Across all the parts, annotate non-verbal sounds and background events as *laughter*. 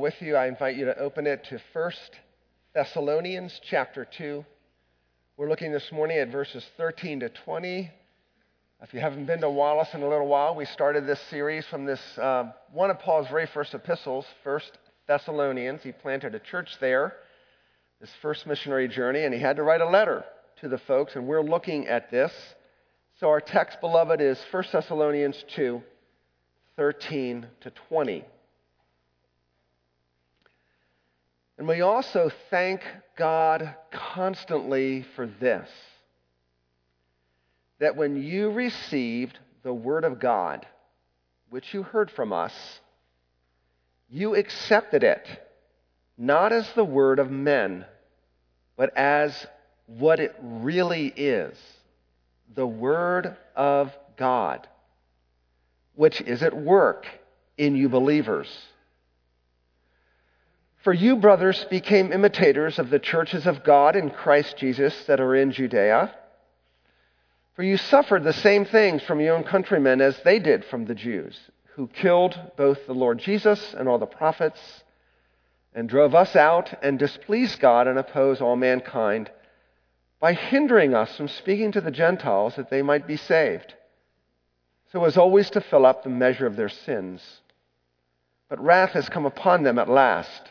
with you, I invite you to open it to 1 Thessalonians chapter 2. We're looking this morning at verses 13 to 20. If you haven't been to Wallace in a little while, we started this series from this uh, one of Paul's very first epistles, 1 Thessalonians. He planted a church there, his first missionary journey, and he had to write a letter to the folks, and we're looking at this. So our text, beloved, is 1 Thessalonians 2, 13 to 20. And we also thank God constantly for this that when you received the Word of God, which you heard from us, you accepted it, not as the Word of men, but as what it really is the Word of God, which is at work in you believers. For you, brothers, became imitators of the churches of God in Christ Jesus that are in Judea. For you suffered the same things from your own countrymen as they did from the Jews, who killed both the Lord Jesus and all the prophets, and drove us out and displeased God and opposed all mankind by hindering us from speaking to the Gentiles that they might be saved, so as always to fill up the measure of their sins. But wrath has come upon them at last.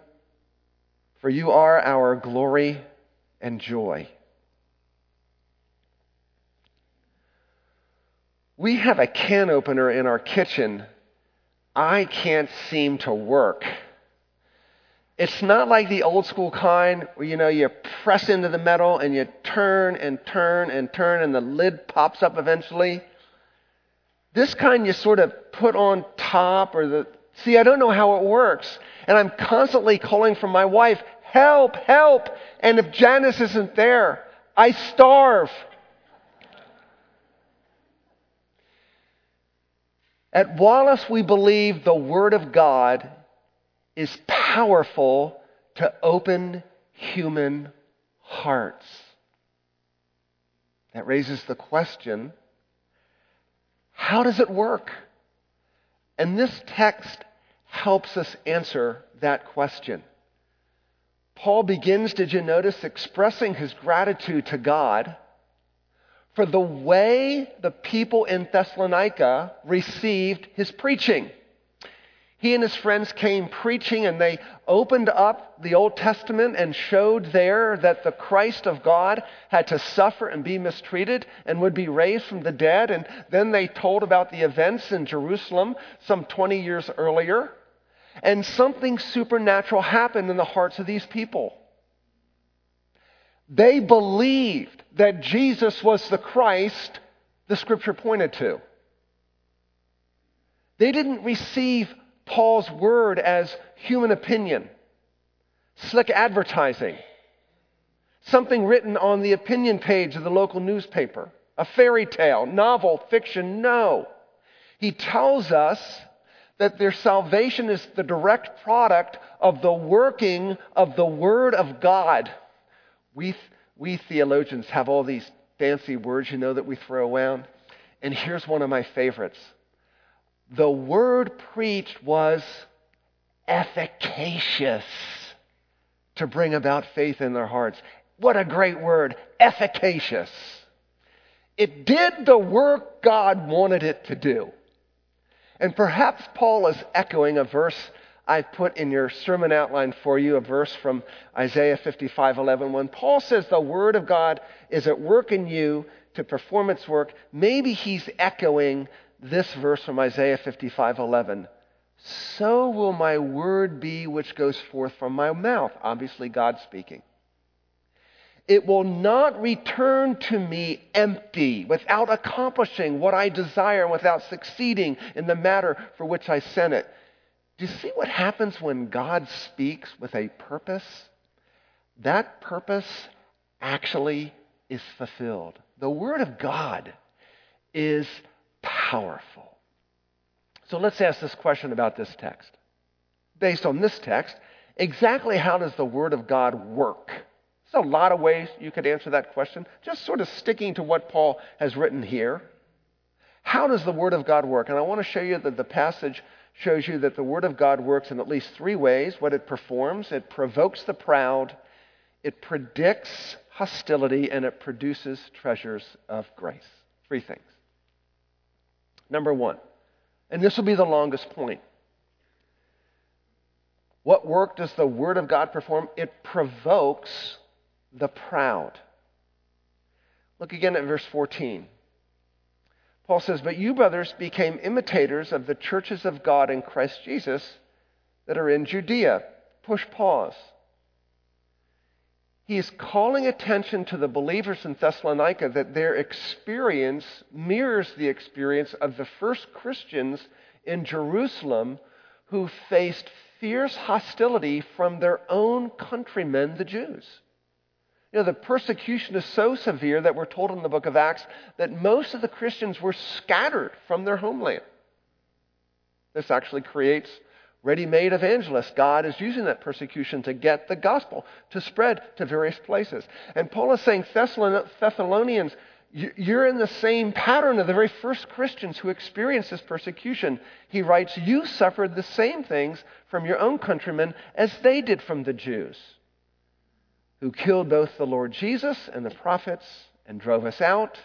For you are our glory and joy. We have a can opener in our kitchen. I can't seem to work. It's not like the old school kind where you know you press into the metal and you turn and turn and turn and the lid pops up eventually. This kind you sort of put on top or the See, I don't know how it works. And I'm constantly calling for my wife, help, help. And if Janice isn't there, I starve. At Wallace, we believe the Word of God is powerful to open human hearts. That raises the question how does it work? And this text helps us answer that question. Paul begins, did you notice, expressing his gratitude to God for the way the people in Thessalonica received his preaching. He and his friends came preaching and they opened up the Old Testament and showed there that the Christ of God had to suffer and be mistreated and would be raised from the dead. And then they told about the events in Jerusalem some 20 years earlier. And something supernatural happened in the hearts of these people. They believed that Jesus was the Christ the scripture pointed to. They didn't receive Paul's word as human opinion, slick advertising, something written on the opinion page of the local newspaper, a fairy tale, novel, fiction. No. He tells us that their salvation is the direct product of the working of the Word of God. We, we theologians have all these fancy words, you know, that we throw around. And here's one of my favorites the word preached was efficacious to bring about faith in their hearts. What a great word, efficacious. It did the work God wanted it to do. And perhaps Paul is echoing a verse I put in your sermon outline for you, a verse from Isaiah 55 11. When Paul says the word of God is at work in you to perform its work, maybe he's echoing this verse from Isaiah 55:11. So will my word be which goes forth from my mouth. Obviously, God speaking. It will not return to me empty, without accomplishing what I desire, without succeeding in the matter for which I sent it. Do you see what happens when God speaks with a purpose? That purpose actually is fulfilled. The Word of God is powerful. So let's ask this question about this text. Based on this text, exactly how does the Word of God work? There's a lot of ways you could answer that question, just sort of sticking to what Paul has written here. How does the Word of God work? And I want to show you that the passage shows you that the Word of God works in at least three ways. What it performs, it provokes the proud, it predicts hostility, and it produces treasures of grace. Three things. Number one, and this will be the longest point. What work does the Word of God perform? It provokes the proud. Look again at verse 14. Paul says, But you, brothers, became imitators of the churches of God in Christ Jesus that are in Judea. Push pause. He is calling attention to the believers in Thessalonica that their experience mirrors the experience of the first Christians in Jerusalem who faced fierce hostility from their own countrymen, the Jews. You know, the persecution is so severe that we're told in the book of Acts that most of the Christians were scattered from their homeland. This actually creates ready made evangelists. God is using that persecution to get the gospel to spread to various places. And Paul is saying, Thessalonians, you're in the same pattern of the very first Christians who experienced this persecution. He writes, You suffered the same things from your own countrymen as they did from the Jews who killed both the Lord Jesus and the prophets and drove us out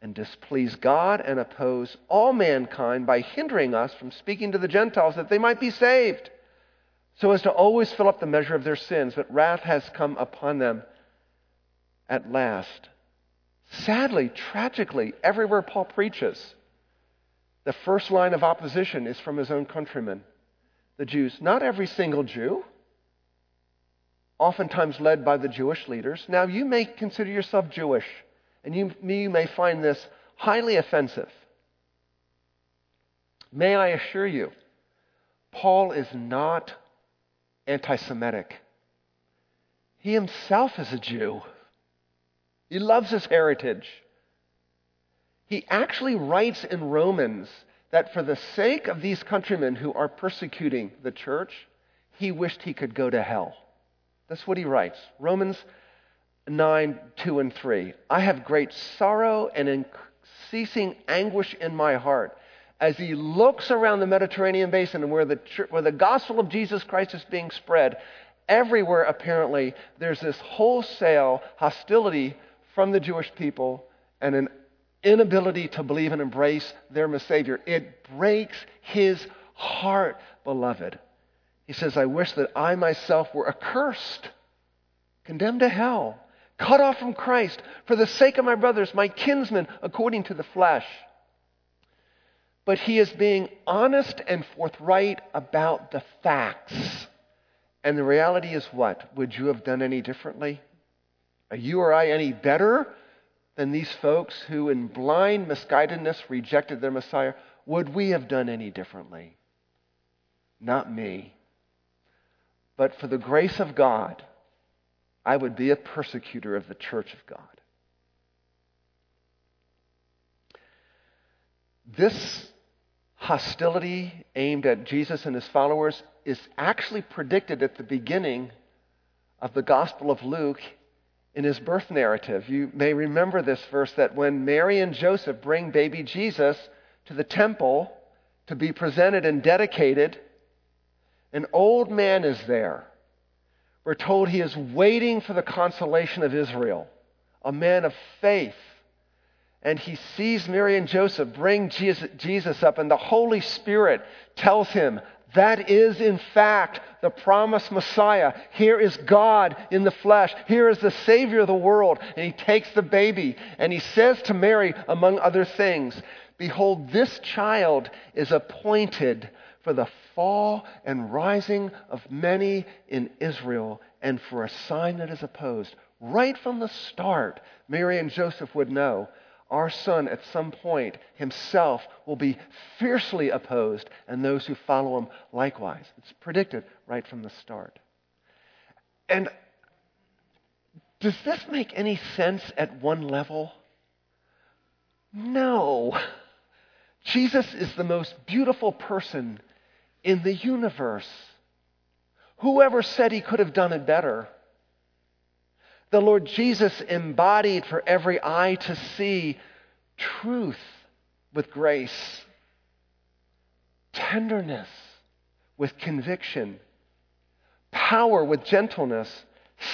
and displeased God and oppose all mankind by hindering us from speaking to the Gentiles that they might be saved, so as to always fill up the measure of their sins. But wrath has come upon them at last. Sadly, tragically, everywhere Paul preaches, the first line of opposition is from his own countrymen, the Jews. Not every single Jew, oftentimes led by the Jewish leaders. Now, you may consider yourself Jewish, and you, you may find this highly offensive. May I assure you, Paul is not anti Semitic. He himself is a Jew. He loves his heritage. He actually writes in Romans that for the sake of these countrymen who are persecuting the church, he wished he could go to hell. That's what he writes. Romans 9, 2 and 3. I have great sorrow and unceasing anguish in my heart as he looks around the Mediterranean basin and where the, where the gospel of Jesus Christ is being spread. Everywhere, apparently, there's this wholesale hostility from the Jewish people and an inability to believe and embrace their Savior. It breaks his heart, beloved. He says, I wish that I myself were accursed, condemned to hell, cut off from Christ for the sake of my brothers, my kinsmen, according to the flesh. But he is being honest and forthright about the facts. And the reality is what? Would you have done any differently? Are you or I any better than these folks who, in blind misguidedness, rejected their Messiah? Would we have done any differently? Not me. But for the grace of God, I would be a persecutor of the church of God. This hostility aimed at Jesus and his followers is actually predicted at the beginning of the Gospel of Luke in his birth narrative. You may remember this verse that when Mary and Joseph bring baby Jesus to the temple to be presented and dedicated, an old man is there. We're told he is waiting for the consolation of Israel, a man of faith. And he sees Mary and Joseph bring Jesus up, and the Holy Spirit tells him, that is, in fact, the promised Messiah. Here is God in the flesh. Here is the Savior of the world. And he takes the baby and he says to Mary, among other things, Behold, this child is appointed for the fall and rising of many in Israel, and for a sign that is opposed. Right from the start, Mary and Joseph would know our son at some point himself will be fiercely opposed, and those who follow him likewise. It's predicted right from the start. And does this make any sense at one level? No. *laughs* Jesus is the most beautiful person in the universe. Whoever said he could have done it better? The Lord Jesus embodied for every eye to see truth with grace, tenderness with conviction, power with gentleness,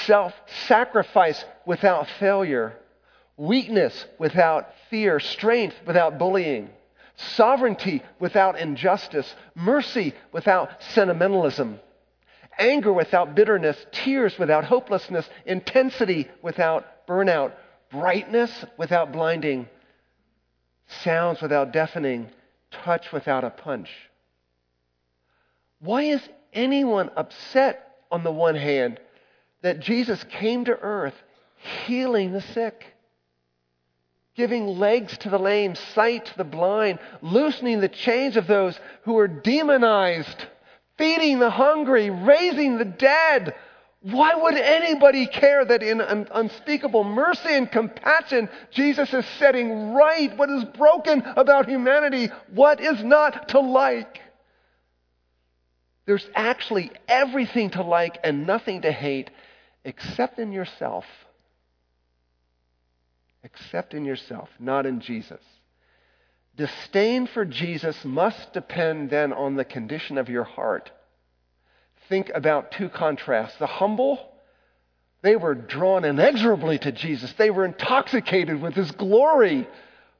self sacrifice without failure, weakness without fear, strength without bullying, sovereignty without injustice, mercy without sentimentalism anger without bitterness, tears without hopelessness, intensity without burnout, brightness without blinding, sounds without deafening, touch without a punch. Why is anyone upset on the one hand that Jesus came to earth healing the sick? Giving legs to the lame, sight to the blind, loosening the chains of those who were demonized, feeding the hungry, raising the dead. Why would anybody care that in unspeakable mercy and compassion, Jesus is setting right what is broken about humanity, what is not to like? There's actually everything to like and nothing to hate except in yourself. Except in yourself, not in Jesus. Disdain for Jesus must depend then on the condition of your heart. Think about two contrasts. The humble, they were drawn inexorably to Jesus, they were intoxicated with his glory.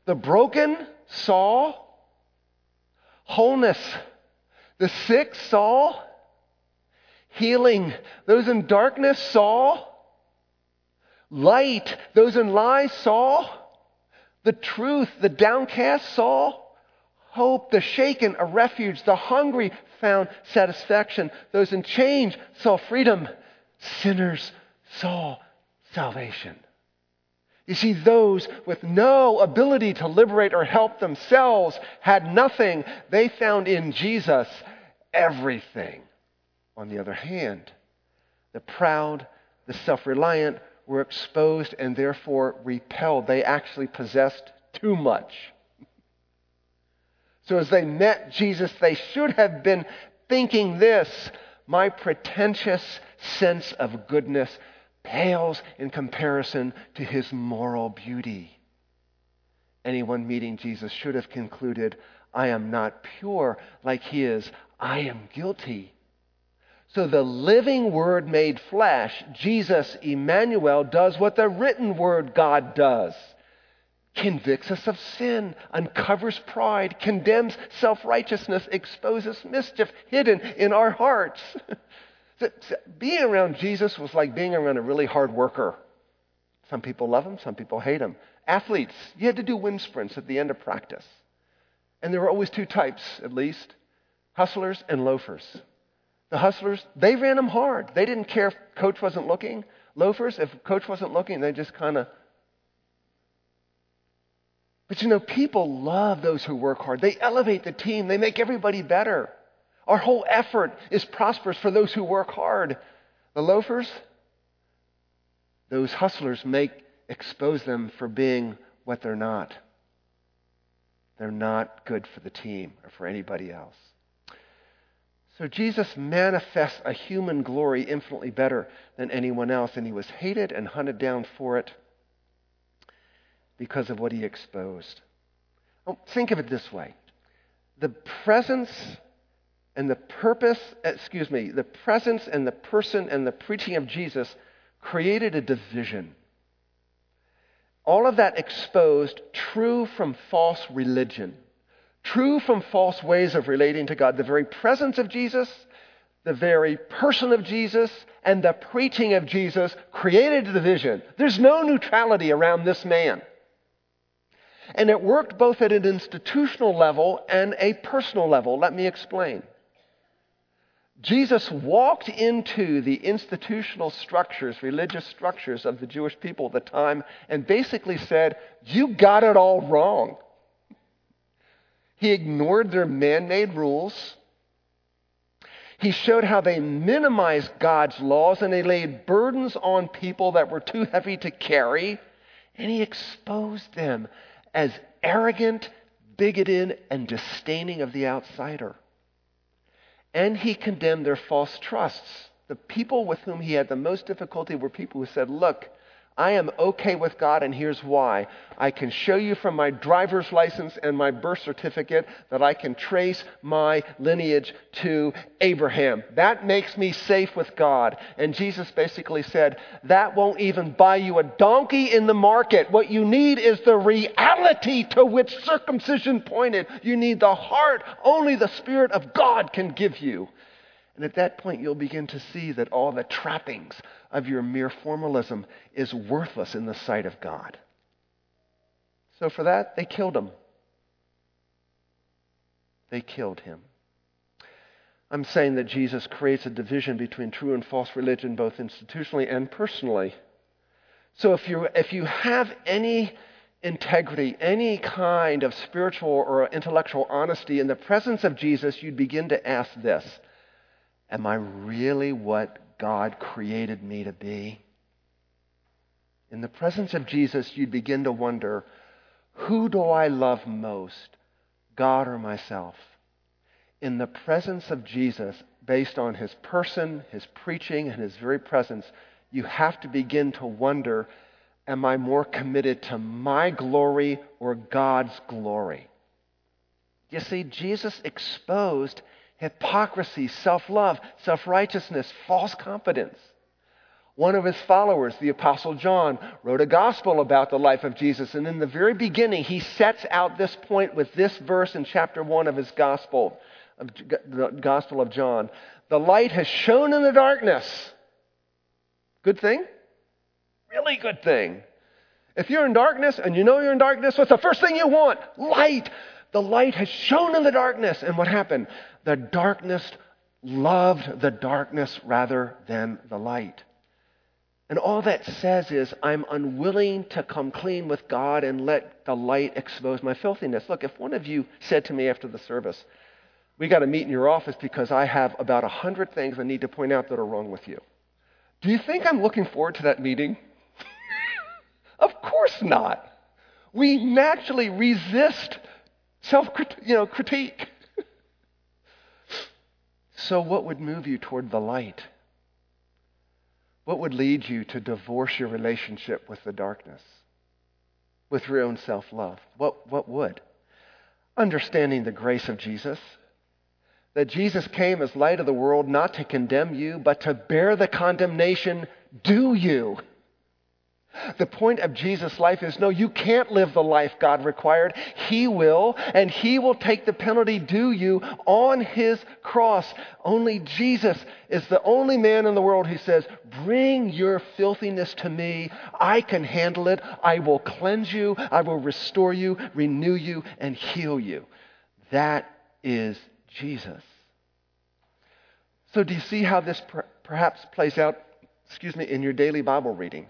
The broken saw wholeness. The sick saw healing. Those in darkness saw light. Those in lies saw the truth, the downcast saw hope, the shaken a refuge, the hungry found satisfaction, those in chains saw freedom, sinners saw salvation. You see, those with no ability to liberate or help themselves had nothing. They found in Jesus everything. On the other hand, the proud, the self reliant, were exposed and therefore repelled. They actually possessed too much. So as they met Jesus, they should have been thinking this my pretentious sense of goodness pales in comparison to his moral beauty. Anyone meeting Jesus should have concluded, I am not pure like he is, I am guilty. So the living word made flesh, Jesus, Emmanuel, does what the written word God does convicts us of sin, uncovers pride, condemns self righteousness, exposes mischief hidden in our hearts. *laughs* being around Jesus was like being around a really hard worker. Some people love him, some people hate him. Athletes, you had to do wind sprints at the end of practice. And there were always two types, at least hustlers and loafers. The hustlers, they ran them hard. They didn't care if coach wasn't looking. Loafers, if coach wasn't looking, they just kind of. But you know, people love those who work hard. They elevate the team, they make everybody better. Our whole effort is prosperous for those who work hard. The loafers, those hustlers make expose them for being what they're not. They're not good for the team or for anybody else. So Jesus manifests a human glory infinitely better than anyone else, and he was hated and hunted down for it because of what he exposed. Oh, think of it this way the presence and the purpose, excuse me, the presence and the person and the preaching of Jesus created a division. All of that exposed true from false religion true from false ways of relating to God. The very presence of Jesus, the very person of Jesus, and the preaching of Jesus created a division. There's no neutrality around this man. And it worked both at an institutional level and a personal level. Let me explain. Jesus walked into the institutional structures, religious structures of the Jewish people at the time, and basically said, You got it all wrong. He ignored their man made rules. He showed how they minimized God's laws and they laid burdens on people that were too heavy to carry. And he exposed them as arrogant, bigoted, and disdaining of the outsider. And he condemned their false trusts. The people with whom he had the most difficulty were people who said, Look, I am okay with God, and here's why. I can show you from my driver's license and my birth certificate that I can trace my lineage to Abraham. That makes me safe with God. And Jesus basically said, That won't even buy you a donkey in the market. What you need is the reality to which circumcision pointed. You need the heart only the Spirit of God can give you. And at that point, you'll begin to see that all the trappings of your mere formalism is worthless in the sight of God. So for that, they killed him. They killed him. I'm saying that Jesus creates a division between true and false religion, both institutionally and personally. So if you, if you have any integrity, any kind of spiritual or intellectual honesty in the presence of Jesus, you'd begin to ask this Am I really what God created me to be? In the presence of Jesus, you'd begin to wonder who do I love most, God or myself? In the presence of Jesus, based on his person, his preaching, and his very presence, you have to begin to wonder am I more committed to my glory or God's glory? You see, Jesus exposed hypocrisy, self love, self righteousness, false confidence. One of his followers, the Apostle John, wrote a gospel about the life of Jesus. And in the very beginning, he sets out this point with this verse in chapter 1 of his gospel, of the Gospel of John. The light has shone in the darkness. Good thing? Really good thing. If you're in darkness and you know you're in darkness, what's the first thing you want? Light. The light has shone in the darkness. And what happened? the darkness loved the darkness rather than the light. And all that says is, I'm unwilling to come clean with God and let the light expose my filthiness. Look, if one of you said to me after the service, We got to meet in your office because I have about a hundred things I need to point out that are wrong with you. Do you think I'm looking forward to that meeting? *laughs* of course not. We naturally resist self you know, critique. *laughs* So, what would move you toward the light? What would lead you to divorce your relationship with the darkness, with your own self love? What, what would? Understanding the grace of Jesus, that Jesus came as light of the world not to condemn you, but to bear the condemnation due you. The point of Jesus' life is no, you can't live the life God required. He will, and He will take the penalty due you on His cross. Only Jesus is the only man in the world who says, Bring your filthiness to me. I can handle it. I will cleanse you. I will restore you, renew you, and heal you. That is Jesus. So, do you see how this per- perhaps plays out, excuse me, in your daily Bible reading?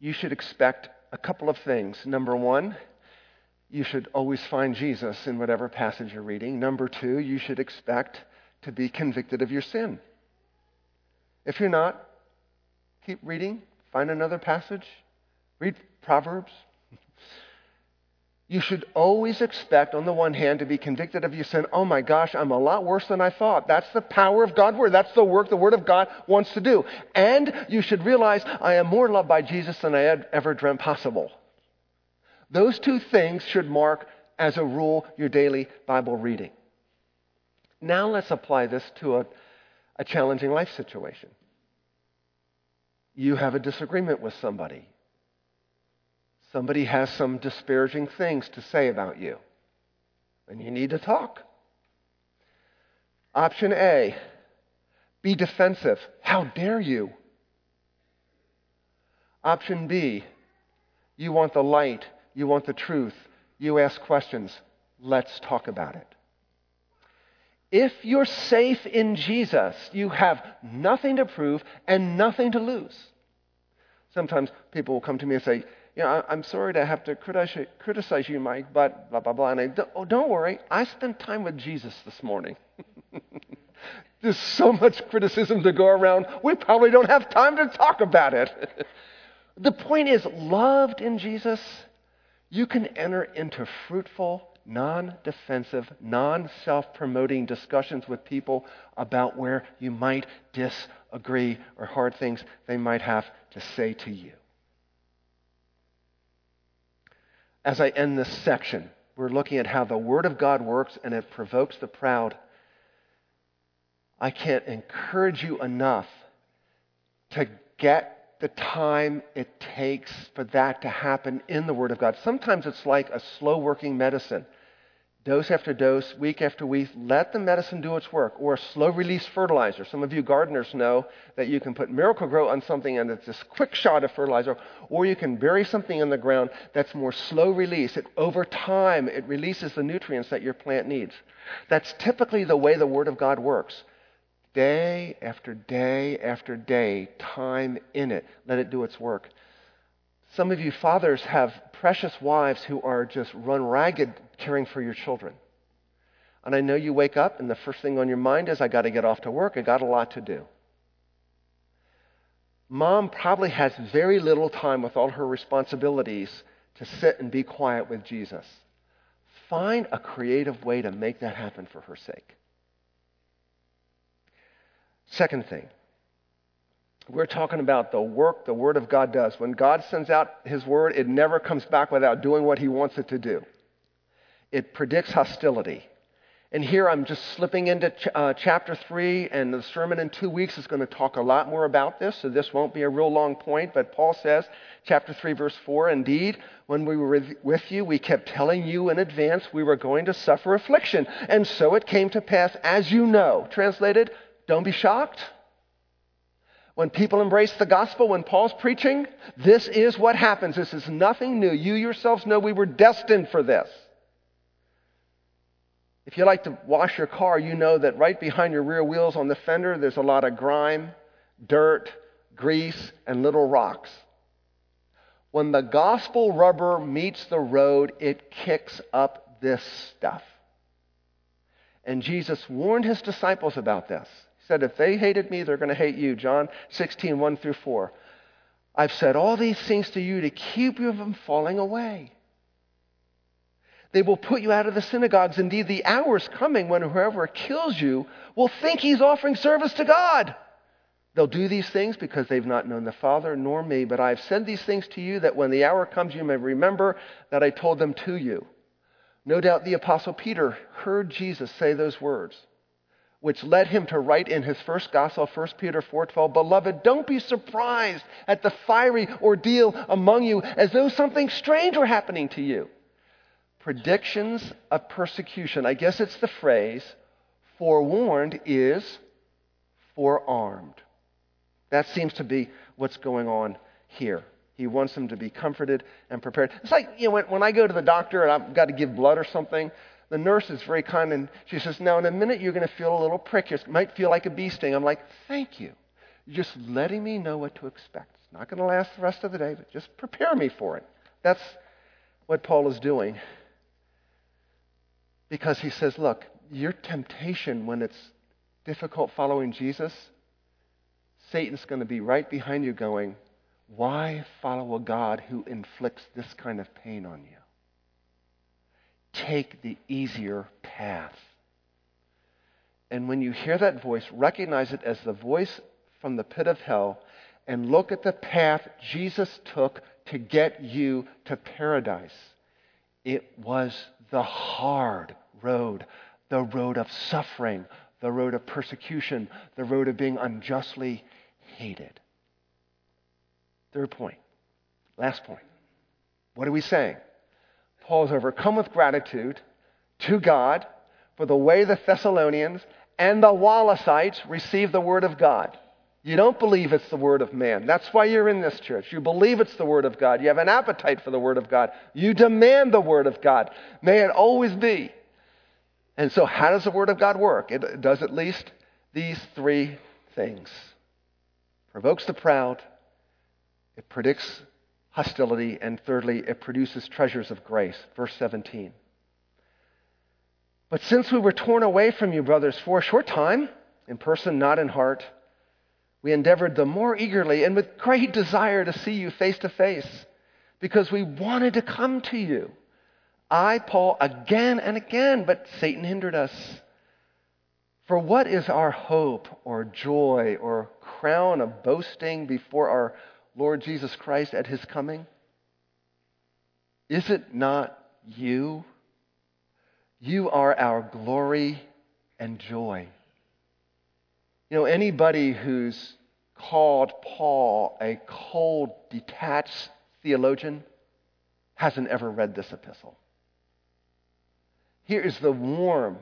You should expect a couple of things. Number one, you should always find Jesus in whatever passage you're reading. Number two, you should expect to be convicted of your sin. If you're not, keep reading, find another passage, read Proverbs, you should always expect, on the one hand, to be convicted of your sin. Oh my gosh, I'm a lot worse than I thought. That's the power of God's Word. That's the work the Word of God wants to do. And you should realize I am more loved by Jesus than I had ever dreamt possible. Those two things should mark, as a rule, your daily Bible reading. Now let's apply this to a, a challenging life situation. You have a disagreement with somebody. Somebody has some disparaging things to say about you, and you need to talk. Option A be defensive. How dare you? Option B you want the light, you want the truth, you ask questions. Let's talk about it. If you're safe in Jesus, you have nothing to prove and nothing to lose. Sometimes people will come to me and say, you know, I'm sorry to have to criticize you, Mike, but blah, blah, blah. And I, oh, don't worry. I spent time with Jesus this morning. *laughs* There's so much criticism to go around, we probably don't have time to talk about it. *laughs* the point is, loved in Jesus, you can enter into fruitful, non defensive, non self promoting discussions with people about where you might disagree or hard things they might have to say to you. As I end this section, we're looking at how the Word of God works and it provokes the proud. I can't encourage you enough to get the time it takes for that to happen in the Word of God. Sometimes it's like a slow working medicine. Dose after dose, week after week, let the medicine do its work. Or a slow release fertilizer. Some of you gardeners know that you can put Miracle-Gro on something and it's this quick shot of fertilizer. Or you can bury something in the ground that's more slow release. It, over time, it releases the nutrients that your plant needs. That's typically the way the Word of God works day after day after day, time in it. Let it do its work. Some of you fathers have precious wives who are just run ragged caring for your children. And I know you wake up and the first thing on your mind is, I got to get off to work. I got a lot to do. Mom probably has very little time with all her responsibilities to sit and be quiet with Jesus. Find a creative way to make that happen for her sake. Second thing, we're talking about the work the Word of God does. When God sends out His Word, it never comes back without doing what He wants it to do. It predicts hostility. And here I'm just slipping into ch- uh, chapter 3, and the sermon in two weeks is going to talk a lot more about this, so this won't be a real long point. But Paul says, chapter 3, verse 4 Indeed, when we were with you, we kept telling you in advance we were going to suffer affliction. And so it came to pass, as you know. Translated, don't be shocked. When people embrace the gospel, when Paul's preaching, this is what happens. This is nothing new. You yourselves know we were destined for this. If you like to wash your car, you know that right behind your rear wheels on the fender, there's a lot of grime, dirt, grease, and little rocks. When the gospel rubber meets the road, it kicks up this stuff. And Jesus warned his disciples about this He said, If they hated me, they're going to hate you. John 16, 1 through 4. I've said all these things to you to keep you from falling away. They will put you out of the synagogues. Indeed, the hour is coming when whoever kills you will think he's offering service to God. They'll do these things because they've not known the Father nor me. But I've said these things to you that when the hour comes, you may remember that I told them to you. No doubt the Apostle Peter heard Jesus say those words which led him to write in his first gospel 1 peter 4.12 beloved don't be surprised at the fiery ordeal among you as though something strange were happening to you predictions of persecution i guess it's the phrase forewarned is forearmed that seems to be what's going on here he wants them to be comforted and prepared it's like you know when, when i go to the doctor and i've got to give blood or something the nurse is very kind and she says, Now, in a minute, you're going to feel a little prick. It might feel like a bee sting. I'm like, Thank you. You're just letting me know what to expect. It's not going to last the rest of the day, but just prepare me for it. That's what Paul is doing. Because he says, Look, your temptation when it's difficult following Jesus, Satan's going to be right behind you going, Why follow a God who inflicts this kind of pain on you? take the easier path. And when you hear that voice, recognize it as the voice from the pit of hell and look at the path Jesus took to get you to paradise. It was the hard road, the road of suffering, the road of persecution, the road of being unjustly hated. Third point, last point. What are we saying? Paul is overcome with gratitude to God for the way the Thessalonians and the Wallasites received the Word of God. You don't believe it's the Word of man. That's why you're in this church. You believe it's the Word of God. You have an appetite for the Word of God. You demand the Word of God. May it always be. And so, how does the Word of God work? It does at least these three things provokes the proud, it predicts hostility, and thirdly, it produces treasures of grace. Verse 17. But since we were torn away from you, brothers, for a short time, in person, not in heart, we endeavored the more eagerly and with great desire to see you face to face, because we wanted to come to you. I, Paul, again and again, but Satan hindered us. For what is our hope or joy or crown of boasting before our Lord Jesus Christ at his coming? Is it not you? You are our glory and joy. You know, anybody who's called Paul a cold, detached theologian hasn't ever read this epistle. Here is the warm,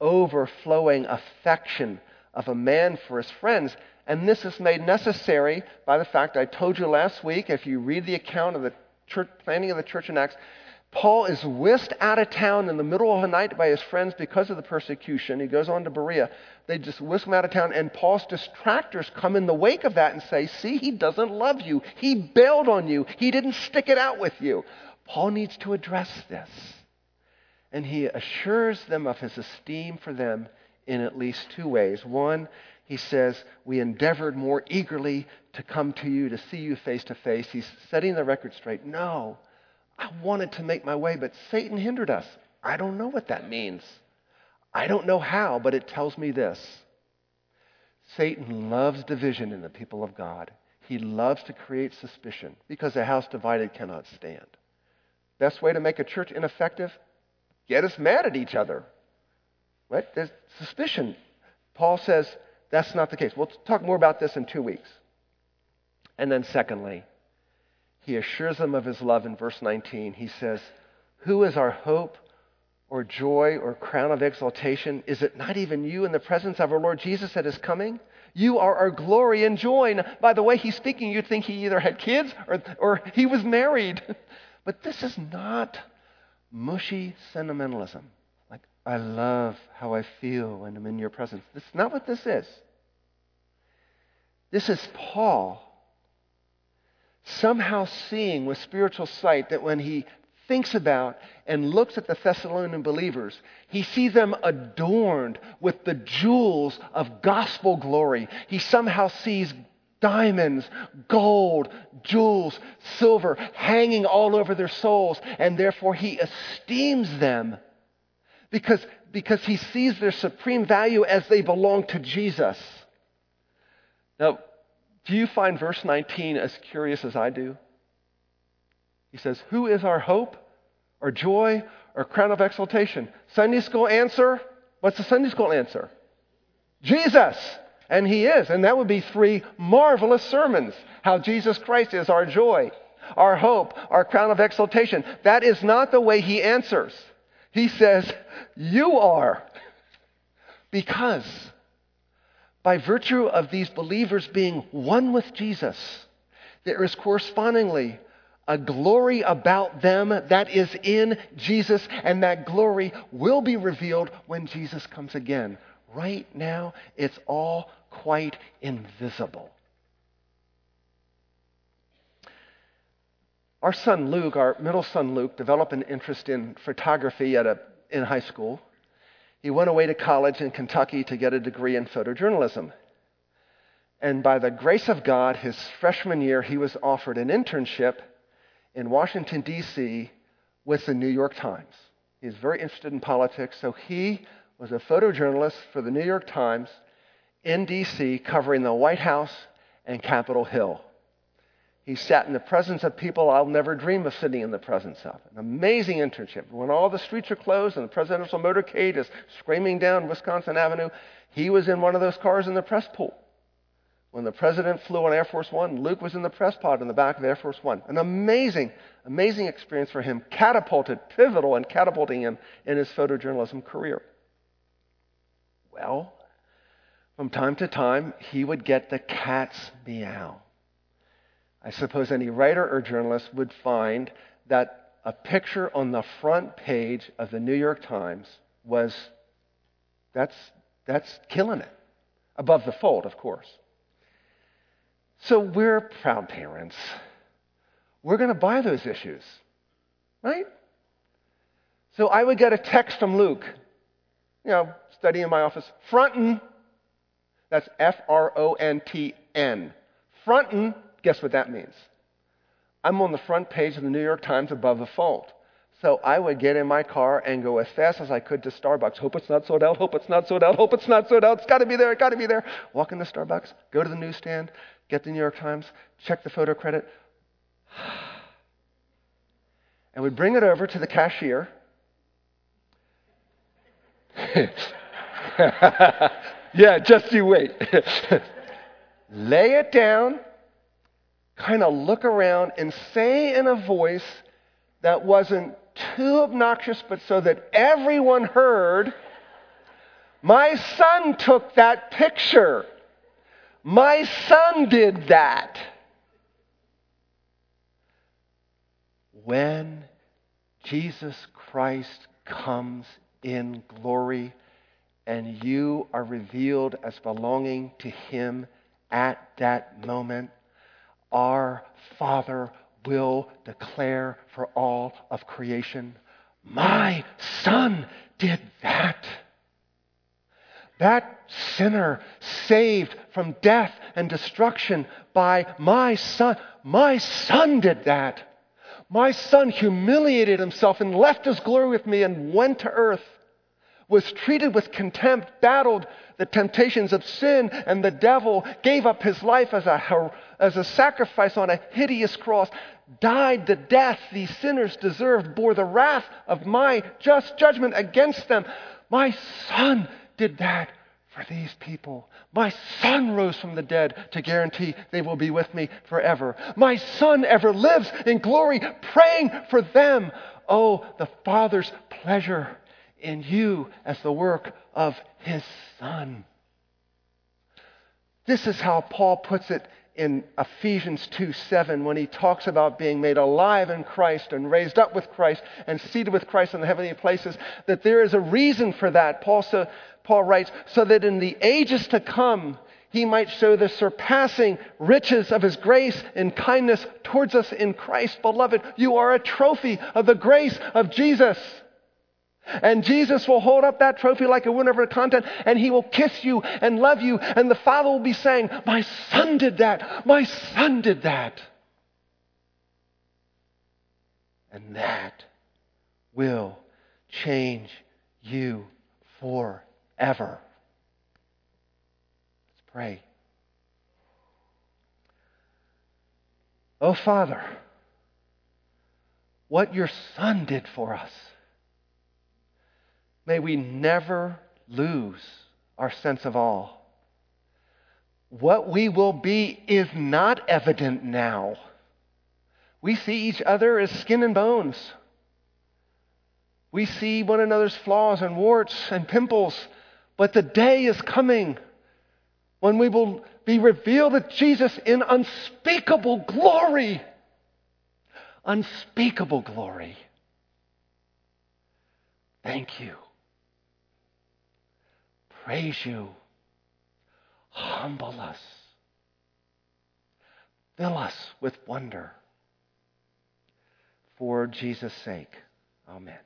overflowing affection of a man for his friends. And this is made necessary by the fact I told you last week, if you read the account of the church, planning of the church in Acts, Paul is whisked out of town in the middle of the night by his friends because of the persecution. He goes on to Berea. They just whisk him out of town, and Paul's distractors come in the wake of that and say, See, he doesn't love you. He bailed on you. He didn't stick it out with you. Paul needs to address this. And he assures them of his esteem for them in at least two ways. One, he says, We endeavored more eagerly to come to you, to see you face to face. He's setting the record straight. No. I wanted to make my way, but Satan hindered us. I don't know what that means. I don't know how, but it tells me this Satan loves division in the people of God. He loves to create suspicion because a house divided cannot stand. Best way to make a church ineffective? Get us mad at each other. Right? There's suspicion. Paul says that's not the case. We'll talk more about this in two weeks. And then, secondly, he assures them of his love in verse 19. He says, Who is our hope or joy or crown of exaltation? Is it not even you in the presence of our Lord Jesus at his coming? You are our glory and joy. By the way he's speaking, you'd think he either had kids or, or he was married. *laughs* But this is not mushy sentimentalism. Like, I love how I feel when I'm in your presence. This is not what this is. This is Paul somehow seeing with spiritual sight that when he thinks about and looks at the Thessalonian believers, he sees them adorned with the jewels of gospel glory. He somehow sees diamonds, gold, jewels, silver hanging all over their souls, and therefore he esteems them because, because he sees their supreme value as they belong to Jesus. Now, do you find verse 19 as curious as I do? He says, Who is our hope, our joy, our crown of exaltation? Sunday school answer? What's the Sunday school answer? Jesus. And he is. And that would be three marvelous sermons. How Jesus Christ is our joy, our hope, our crown of exaltation. That is not the way he answers. He says, You are. Because by virtue of these believers being one with Jesus, there is correspondingly a glory about them that is in Jesus, and that glory will be revealed when Jesus comes again. Right now, it's all quite invisible. Our son Luke, our middle son Luke, developed an interest in photography at a, in high school. He went away to college in Kentucky to get a degree in photojournalism. And by the grace of God, his freshman year, he was offered an internship in Washington, D.C. with the New York Times. He's very interested in politics, so he was a photojournalist for the New York Times in D.C., covering the White House and Capitol Hill. He sat in the presence of people I'll never dream of sitting in the presence of. An amazing internship. When all the streets are closed and the presidential motorcade is screaming down Wisconsin Avenue, he was in one of those cars in the press pool. When the president flew on Air Force One, Luke was in the press pod in the back of Air Force One. An amazing, amazing experience for him, catapulted, pivotal and catapulting him in his photojournalism career. Well, from time to time, he would get the cat's meow I suppose any writer or journalist would find that a picture on the front page of the New York Times was That's, that's killing it. Above the fold, of course. So we're proud parents. We're going to buy those issues, right? So I would get a text from Luke, you know, study in my office, frontin', that's F R O N T N. Frontin', guess what that means? I'm on the front page of the New York Times above the fold. So I would get in my car and go as fast as I could to Starbucks. Hope it's not sold out. Hope it's not sold out. Hope it's not sold out. It's got to be there. It's got to be there. Walk into Starbucks. Go to the newsstand. Get the New York Times. Check the photo credit. And we'd bring it over to the cashier. *laughs* yeah, just you wait. *laughs* Lay it down, kind of look around, and say in a voice that wasn't too obnoxious, but so that everyone heard, My son took that picture. My son did that. When Jesus Christ comes in glory and you are revealed as belonging to Him at that moment, our Father will declare for all of creation, My Son did that. That sinner saved from death and destruction by my Son. My Son did that. My Son humiliated himself and left his glory with me and went to earth was treated with contempt, battled the temptations of sin and the devil, gave up his life as a, as a sacrifice on a hideous cross, died the death these sinners deserved, bore the wrath of my just judgment against them. My son did that for these people. My son rose from the dead to guarantee they will be with me forever. My son ever lives in glory, praying for them. Oh, the Father's pleasure in you as the work of his Son. This is how Paul puts it in Ephesians 2 7 when he talks about being made alive in Christ and raised up with Christ and seated with Christ in the heavenly places, that there is a reason for that. Paul, so, Paul writes, so that in the ages to come, he might show the surpassing riches of his grace and kindness towards us in Christ. Beloved, you are a trophy of the grace of Jesus. And Jesus will hold up that trophy like a winner of a contest, and he will kiss you and love you. And the Father will be saying, My son did that. My son did that. And that will change you forever. Let's pray. Oh, Father, what your Son did for us May we never lose our sense of awe. What we will be is not evident now. We see each other as skin and bones. We see one another's flaws and warts and pimples, but the day is coming when we will be revealed to Jesus in unspeakable glory. Unspeakable glory. Thank you praise you. Humble us. Fill us with wonder. For Jesus' sake. Amen.